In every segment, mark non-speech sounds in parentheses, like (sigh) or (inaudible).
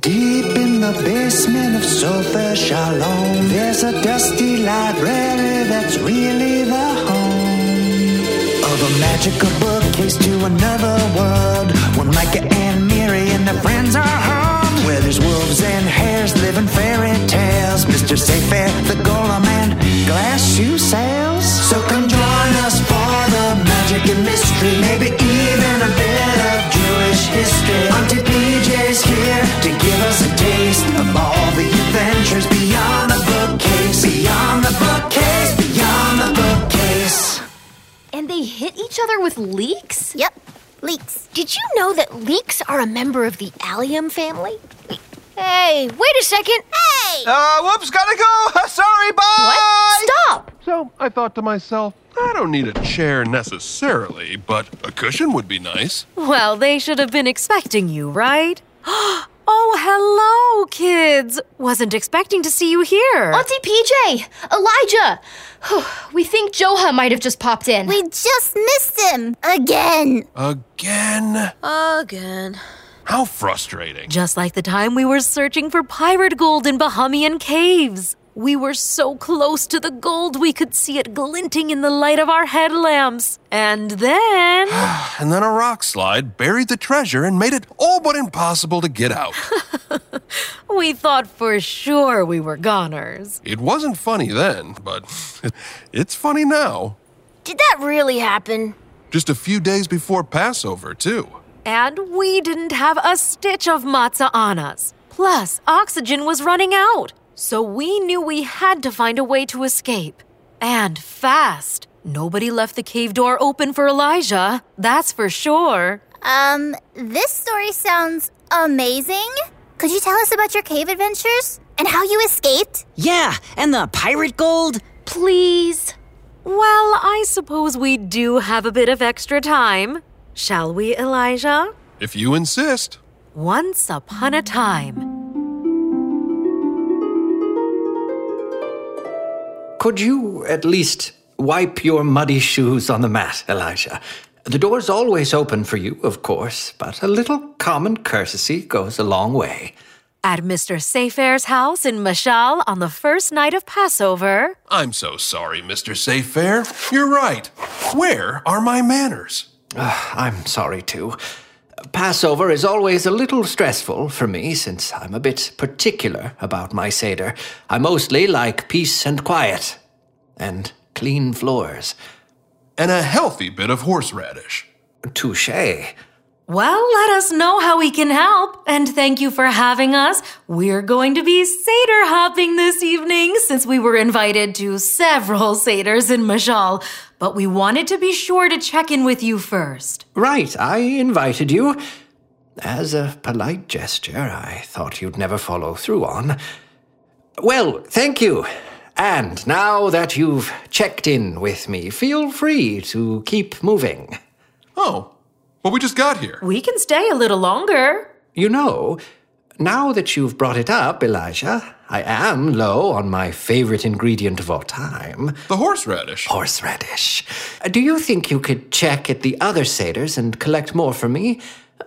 Deep in the basement of Sofa Shalom, there's a dusty library that's really the home of a magical bookcase to another world. When Micah and Miri and their friends are home, where there's wolves and hares living fairy tales. Mr. Saifair, the golem, and glass shoe sales. Give us a taste of all the adventures beyond the bookcase, beyond the bookcase, beyond the bookcase. And they hit each other with leeks? Yep, leeks. Did you know that leeks are a member of the allium family? Hey, wait a second. Hey! Uh, whoops, gotta go. (laughs) Sorry, bye. What? Stop! So I thought to myself, I don't need a chair necessarily, but a cushion would be nice. Well, they should have been expecting you, right? (gasps) (gasps) Oh, hello, kids. Wasn't expecting to see you here. Auntie PJ! Elijah! we think Joha might have just popped in. We just missed him again. Again? Again. How frustrating. Just like the time we were searching for pirate gold in Bahamian caves. We were so close to the gold we could see it glinting in the light of our headlamps. And then. (sighs) And then a rock slide buried the treasure and made it all but impossible to get out. (laughs) we thought for sure we were goners. it wasn't funny then, but (laughs) it's funny now. Did that really happen? Just a few days before Passover, too. And we didn't have a stitch of matzah on us. Plus, oxygen was running out. So we knew we had to find a way to escape. And fast. Nobody left the cave door open for Elijah, that's for sure. Um, this story sounds amazing. Could you tell us about your cave adventures and how you escaped? Yeah, and the pirate gold? Please. Well, I suppose we do have a bit of extra time. Shall we, Elijah? If you insist. Once upon a time. Could you at least wipe your muddy shoes on the mat, Elijah? The door's always open for you, of course, but a little common courtesy goes a long way. At Mr. Saifair's house in Mashal on the first night of Passover. I'm so sorry, Mr. Saifair. You're right. Where are my manners? Ah, I'm sorry too. Passover is always a little stressful for me since I'm a bit particular about my Seder. I mostly like peace and quiet and clean floors. And a healthy bit of horseradish. Touche. Well, let us know how we can help. And thank you for having us. We're going to be Seder hopping this evening since we were invited to several Seders in Mashal. But we wanted to be sure to check in with you first. Right, I invited you. As a polite gesture, I thought you'd never follow through on. Well, thank you. And now that you've checked in with me, feel free to keep moving. Oh, well, we just got here. We can stay a little longer. You know, now that you've brought it up, Elijah, I am low on my favorite ingredient of all time The horseradish. horseradish. Do you think you could check at the other Seders and collect more for me?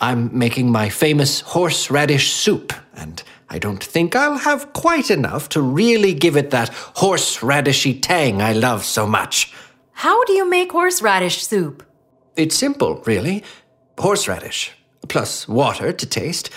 I'm making my famous horseradish soup, and I don't think I'll have quite enough to really give it that horseradishy tang I love so much. How do you make horseradish soup? It's simple, really. Horseradish, plus water to taste.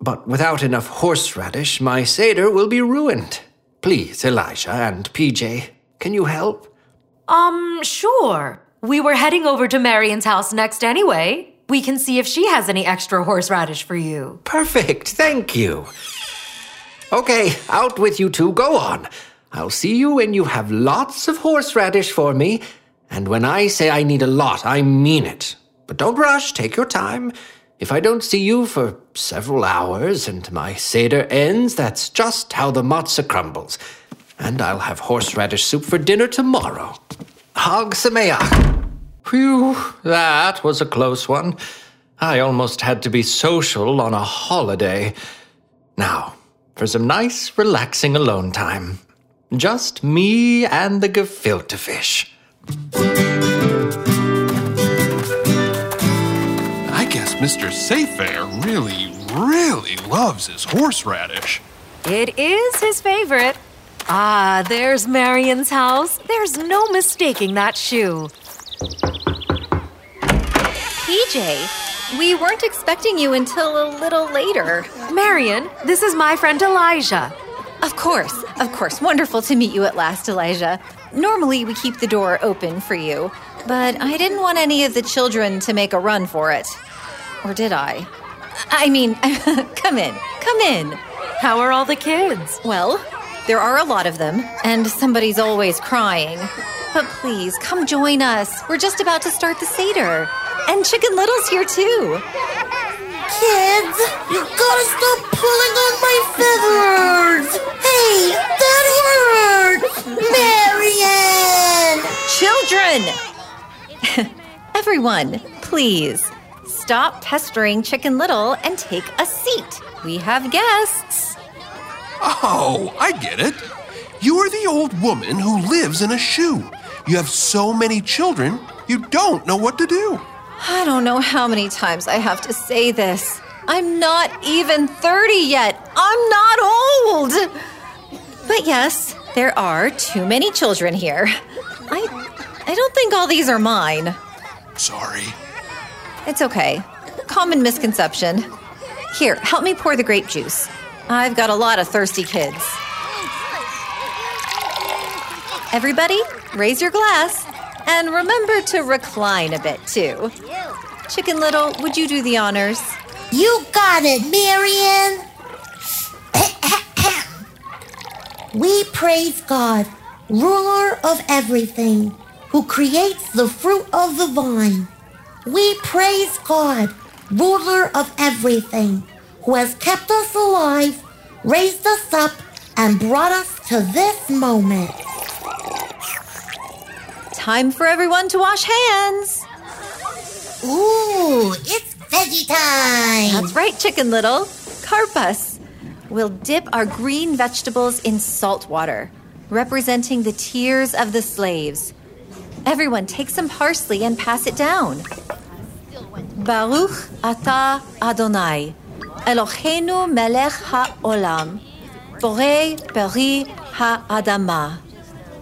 But without enough horseradish, my Seder will be ruined. Please, Elijah and PJ, can you help? Um, sure. We were heading over to Marion's house next anyway. We can see if she has any extra horseradish for you. Perfect, thank you. Okay, out with you two, go on. I'll see you when you have lots of horseradish for me. And when I say I need a lot, I mean it. But don't rush, take your time. If I don't see you for several hours and my Seder ends, that's just how the matzah crumbles. And I'll have horseradish soup for dinner tomorrow. Chag Sameach. Phew, that was a close one. I almost had to be social on a holiday. Now, for some nice, relaxing alone time. Just me and the gefilte fish. Mr. Saifair really, really loves his horseradish. It is his favorite. Ah, there's Marion's house. There's no mistaking that shoe. PJ, we weren't expecting you until a little later. Marion, this is my friend Elijah. Of course, of course. Wonderful to meet you at last, Elijah. Normally, we keep the door open for you, but I didn't want any of the children to make a run for it. Or did I? I mean, (laughs) come in, come in. How are all the kids? Well, there are a lot of them, and somebody's always crying. But please, come join us. We're just about to start the Seder. And Chicken Little's here too. Kids, you gotta stop pulling on my feathers! Hey, that hurts! Marion! Children! (laughs) Everyone, please stop pestering Chicken Little and take a seat. We have guests. Oh, I get it. You are the old woman who lives in a shoe. You have so many children, you don't know what to do. I don't know how many times I have to say this. I'm not even 30 yet. I'm not old. But yes, there are too many children here. I I don't think all these are mine. Sorry. It's okay. Common misconception. Here, help me pour the grape juice. I've got a lot of thirsty kids. Everybody, raise your glass and remember to recline a bit too. Chicken Little, would you do the honors? You got it, Marion! (coughs) we praise God, ruler of everything, who creates the fruit of the vine. We praise God, ruler of everything, who has kept us alive, raised us up, and brought us to this moment. Time for everyone to wash hands. Ooh, it's veggie time! That's right, Chicken Little. Karpas. We'll dip our green vegetables in salt water, representing the tears of the slaves. Everyone take some parsley and pass it down. Baruch atah Adonai, Eloheinu melech ha'olam, borei peri ha'adamah.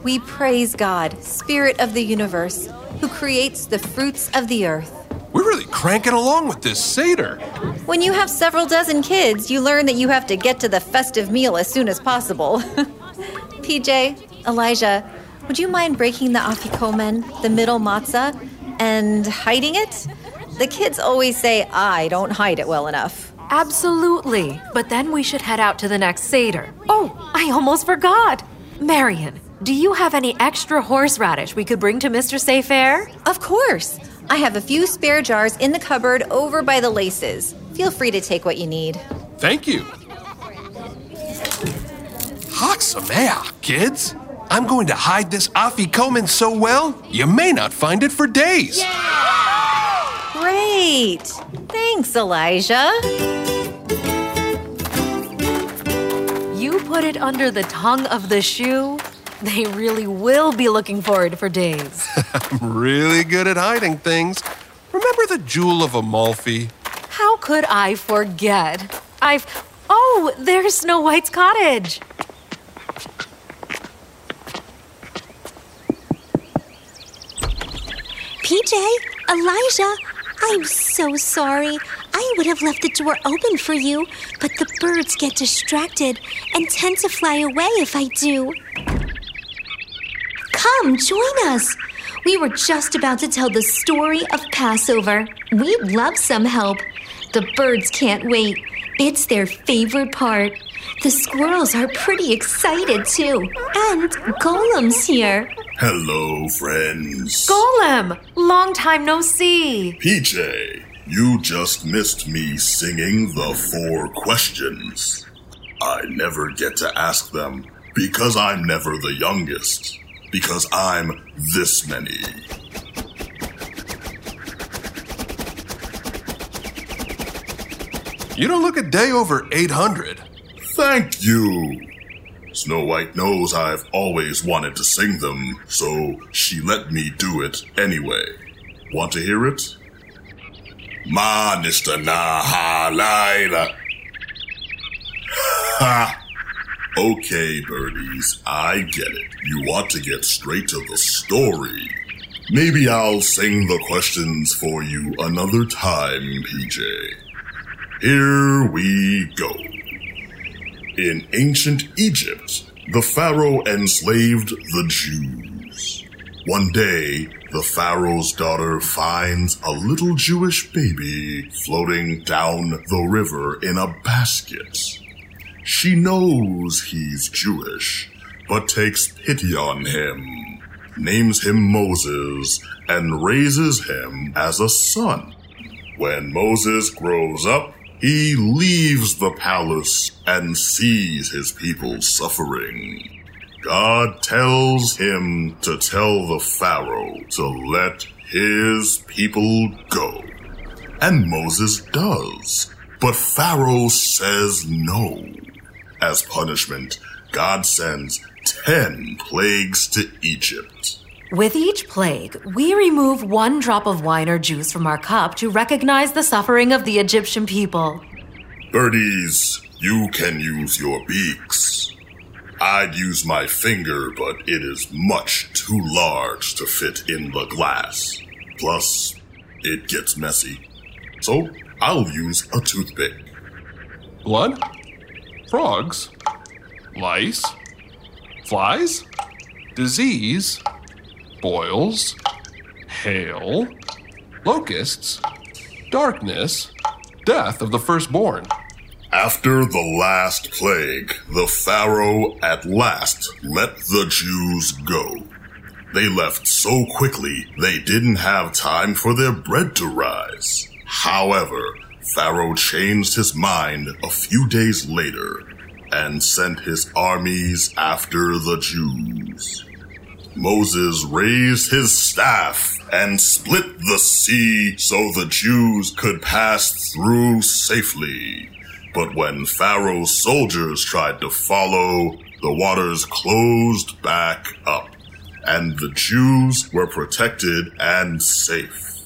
We praise God, Spirit of the universe, who creates the fruits of the earth. We're really cranking along with this Seder. When you have several dozen kids, you learn that you have to get to the festive meal as soon as possible. (laughs) PJ, Elijah, would you mind breaking the afikomen, the middle matzah, and hiding it? The kids always say I don't hide it well enough. Absolutely. But then we should head out to the next Seder. Oh, I almost forgot. Marion, do you have any extra horseradish we could bring to Mr. Saifair? Of course. I have a few spare jars in the cupboard over by the laces. Feel free to take what you need. Thank you. Chag kids. I'm going to hide this afikomen so well, you may not find it for days. Great. Thanks, Elijah. You put it under the tongue of the shoe? They really will be looking for it for days. (laughs) I'm really good at hiding things. Remember the Jewel of Amalfi? How could I forget? I've. Oh, there's Snow White's cottage. PJ, Elijah, I'm so sorry. I would have left the door open for you, but the birds get distracted and tend to fly away if I do. Come, join us. We were just about to tell the story of Passover. We'd love some help. The birds can't wait. It's their favorite part. The squirrels are pretty excited too. And Golem's here. Hello, friends. Golem! Long time no see. PJ, you just missed me singing the four questions. I never get to ask them because I'm never the youngest. Because I'm this many. You don't look a day over 800. Thank you. Snow White knows I've always wanted to sing them, so she let me do it anyway. Want to hear it? Ma nista na ha laila, Ha! Okay, birdies, I get it. You want to get straight to the story. Maybe I'll sing the questions for you another time, PJ. Here we go. In ancient Egypt, the Pharaoh enslaved the Jews. One day, the Pharaoh's daughter finds a little Jewish baby floating down the river in a basket. She knows he's Jewish, but takes pity on him, names him Moses, and raises him as a son. When Moses grows up, he leaves the palace and sees his people suffering. God tells him to tell the Pharaoh to let his people go. And Moses does. But Pharaoh says no. As punishment, God sends ten plagues to Egypt. With each plague, we remove one drop of wine or juice from our cup to recognize the suffering of the Egyptian people. Birdies, you can use your beaks. I'd use my finger, but it is much too large to fit in the glass. Plus, it gets messy. So, I'll use a toothpick. Blood? Frogs? Lice? Flies? Disease? Boils? Hail? Locusts? Darkness? Death of the firstborn? After the last plague, the Pharaoh at last let the Jews go. They left so quickly they didn't have time for their bread to rise. However, Pharaoh changed his mind a few days later and sent his armies after the Jews. Moses raised his staff and split the sea so the Jews could pass through safely. But when Pharaoh's soldiers tried to follow, the waters closed back up, and the Jews were protected and safe.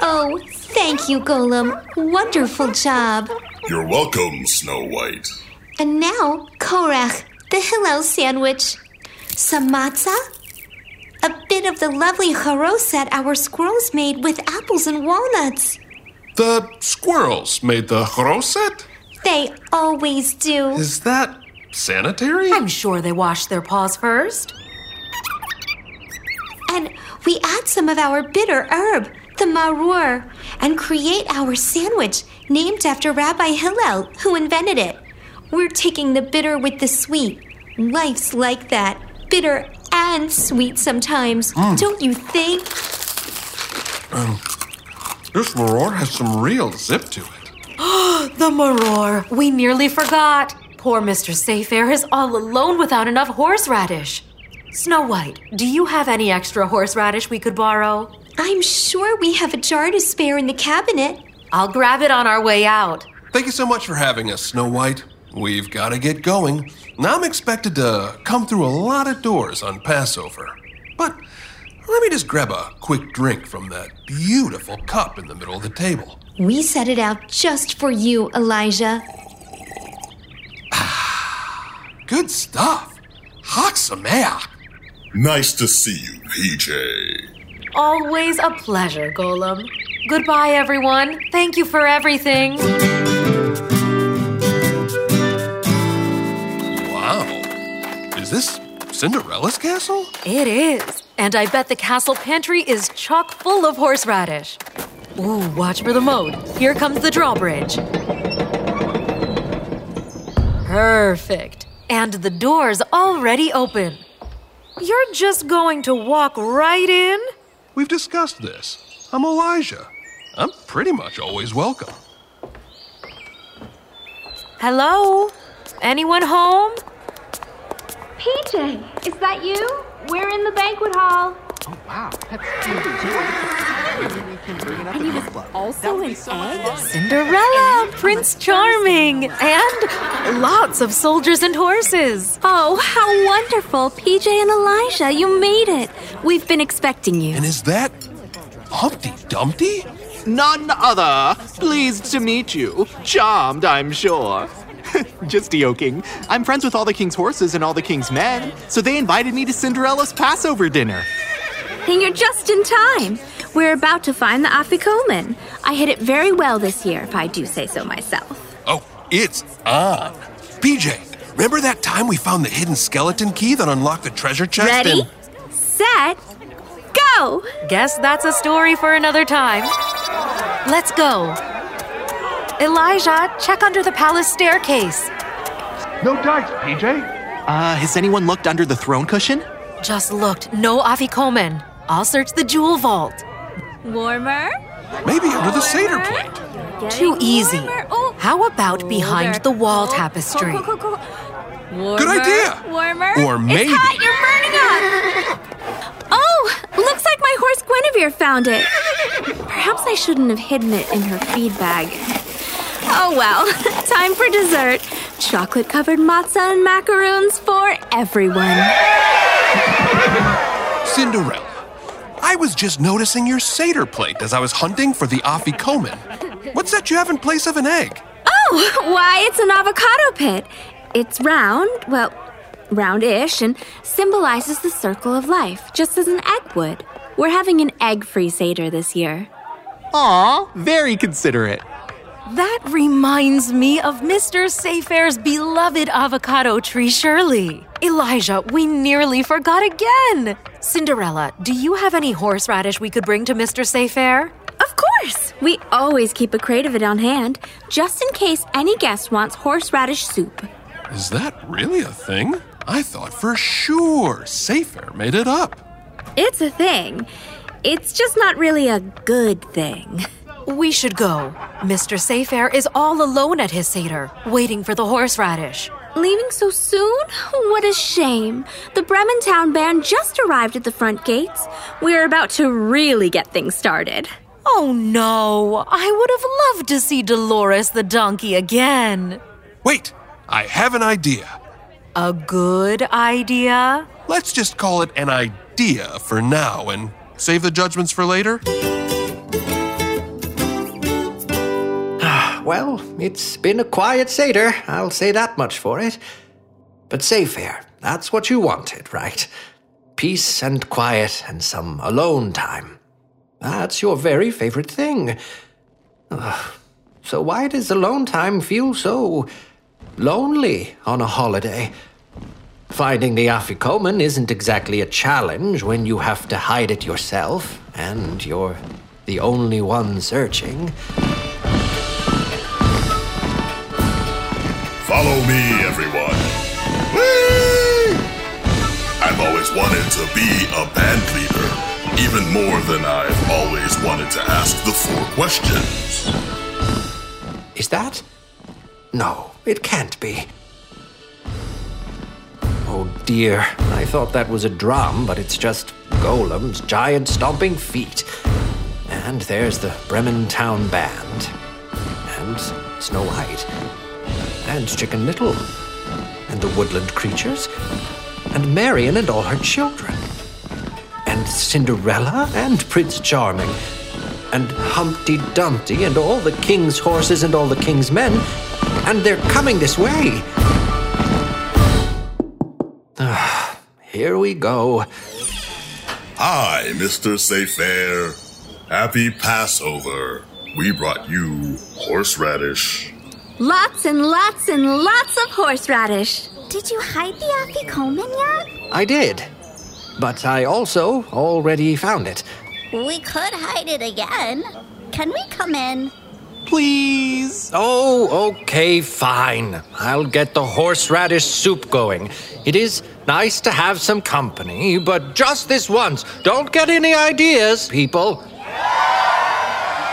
Oh, thank you, Golem. Wonderful job. You're welcome, Snow White. And now, Korech, the Hillel sandwich. Some matzah? A bit of the lovely haroset our squirrels made with apples and walnuts. The squirrels made the haroset? They always do. Is that sanitary? I'm sure they wash their paws first. And we add some of our bitter herb, the maror, and create our sandwich named after Rabbi Hillel, who invented it. We're taking the bitter with the sweet. Life's like that bitter and sweet sometimes, Mm. don't you think? Um, this maror has some real zip to it. (gasps) the maror. We nearly forgot. Poor Mr. Saifair is all alone without enough horseradish. Snow White, do you have any extra horseradish we could borrow? I'm sure we have a jar to spare in the cabinet. I'll grab it on our way out. Thank you so much for having us, Snow White. We've got to get going. Now I'm expected to come through a lot of doors on Passover. But let me just grab a quick drink from that beautiful cup in the middle of the table. We set it out just for you, Elijah. Ah, good stuff. Chag Sameach. Nice to see you, PJ. Always a pleasure, Golem. Goodbye, everyone. Thank you for everything. This Cinderella's castle? It is. And I bet the castle pantry is chock full of horseradish. Ooh, watch for the moat. Here comes the drawbridge. Perfect. And the door's already open. You're just going to walk right in? We've discussed this. I'm Elijah. I'm pretty much always welcome. Hello? Anyone home? PJ, is that you? We're in the banquet hall. Oh, wow. That's And he was also an egg? Cinderella, Prince Charming, and lots of soldiers and horses. Oh, how wonderful. PJ and Elijah, you made it. We've been expecting you. And is that Humpty Dumpty? None other. Pleased to meet you. Charmed, I'm sure. (laughs) Just joking. I'm friends with all the king's horses and all the king's men, so they invited me to Cinderella's Passover dinner. And you're just in time. We're about to find the Afikomen. I hit it very well this year, if I do say so myself. Oh, it's on. PJ, remember that time we found the hidden skeleton key that unlocked the treasure chest? Ready, and- set, go! Guess that's a story for another time. Let's go. Elijah, check under the palace staircase. No dice, PJ. Uh, has anyone looked under the throne cushion? Just looked, no Afikomen. I'll search the jewel vault. Warmer? Maybe under the Seder plate. Too easy. Oh. How about behind the wall tapestry? Cool, cool, cool. Warmer, Good idea. Warmer. Or maybe- It's hot, you're burning up. Oh, looks like my horse Guinevere found it. Perhaps I shouldn't have hidden it in her feed bag. Oh well, (laughs) time for dessert. Chocolate covered matzah and macaroons for everyone. Cinderella, I was just noticing your Seder plate as I was hunting for the Afikomen. What's that you have in place of an egg? Oh, (laughs) why, it's an avocado pit. It's round, well, roundish, and symbolizes the circle of life, just as an egg would. We're having an egg free Seder this year. Aw, very considerate. That reminds me of Mr. Saifair's beloved avocado tree, Shirley. Elijah, we nearly forgot again. Cinderella, do you have any horseradish we could bring to Mr. Saifair? Of course! We always keep a crate of it on hand, just in case any guest wants horseradish soup. Is that really a thing? I thought for sure Saifair made it up. It's a thing. It's just not really a good thing. (laughs) We should go. Mr. Saifair is all alone at his Seder, waiting for the horseradish. Leaving so soon? What a shame. The Bremen Town band just arrived at the front gates. We're about to really get things started. Oh no, I would have loved to see Dolores the donkey again. Wait, I have an idea. A good idea? Let's just call it an idea for now and save the judgments for later. Well, it's been a quiet Seder, I'll say that much for it. But Saifair, that's what you wanted, right? Peace and quiet and some alone time. That's your very favorite thing. Ugh. So why does alone time feel so lonely on a holiday? Finding the Afikomen isn't exactly a challenge when you have to hide it yourself, and you're the only one searching. To be a band leader, even more than I've always wanted to ask the four questions. Is that? No, it can't be. Oh dear, I thought that was a drum, but it's just Golem's giant stomping feet. And there's the Bremen Town Band. And Snow White. And Chicken Little. And the woodland creatures. And Marion and all her children. And Cinderella and Prince Charming. And Humpty Dumpty and all the king's horses and all the king's men. And they're coming this way. Ah, (sighs) Here we go. Hi, Mr. Saifair. Happy Passover. We brought you horseradish. Lots and lots and lots of horseradish. Did you hide the Afikomen yet? I did. But I also already found it. We could hide it again. Can we come in? Please. Oh, okay, fine. I'll get the horseradish soup going. It is nice to have some company, but just this once. Don't get any ideas, people.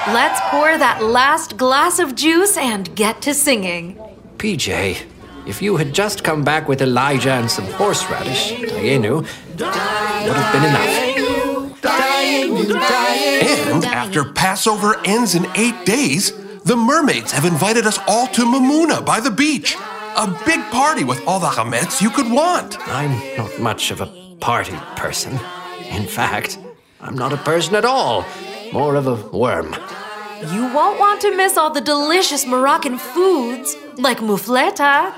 Let's pour that last glass of juice and get to singing. PJ, if you had just come back with Elijah and some horseradish, Dayenu, would have been enough. And after Passover ends in eight days, the mermaids have invited us all to Mimuna by the beach. A big party with all the chametz you could want. I'm not much of a party person. In fact, I'm not a person at all. More of a worm. You won't want to miss all the delicious Moroccan foods, like moufleta,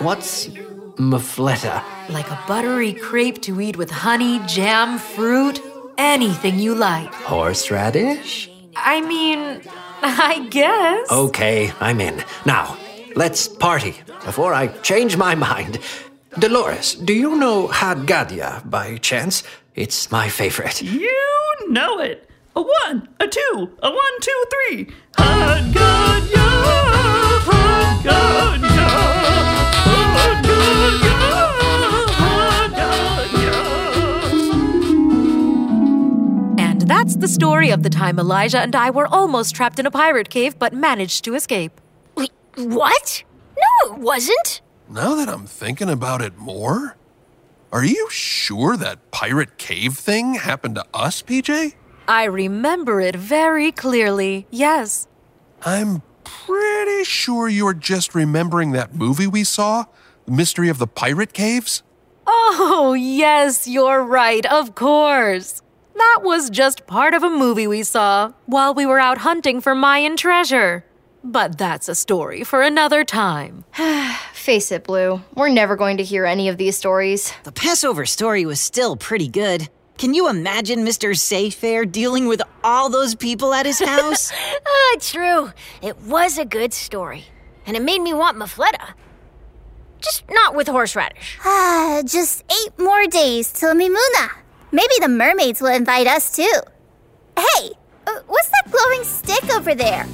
What's mufleta? like a buttery crepe to eat with honey, jam, fruit, anything you like. Horseradish? I mean, (laughs) I guess. Okay, I'm in. Now, let's party before I change my mind. Dolores, do you know Chad Gadya by chance? It's my favorite. You know it. A one, a two, a one, two, three. Hot yeah. The story of the time Elijah and I were almost trapped in a pirate cave but managed to escape. Wait, what? No, it wasn't. Now that I'm thinking about it more, are you sure that pirate cave thing happened to us, PJ? I remember it very clearly, yes. I'm pretty sure you're just remembering that movie we saw, The Mystery of the Pirate Caves. Oh, yes, you're right, of course. That was just part of a movie we saw while we were out hunting for Mayan treasure. But that's a story for another time. (sighs) Face it, Blue. We're never going to hear any of these stories. The Passover story was still pretty good. Can you imagine Mr. Saifair dealing with all those people at his house? (laughs) Ah, true. It was a good story. And it made me want mafleta. Just not with horseradish. Ah, just eight more days till Mimuna. Maybe the mermaids will invite us too. Hey, uh, what's that glowing stick over there?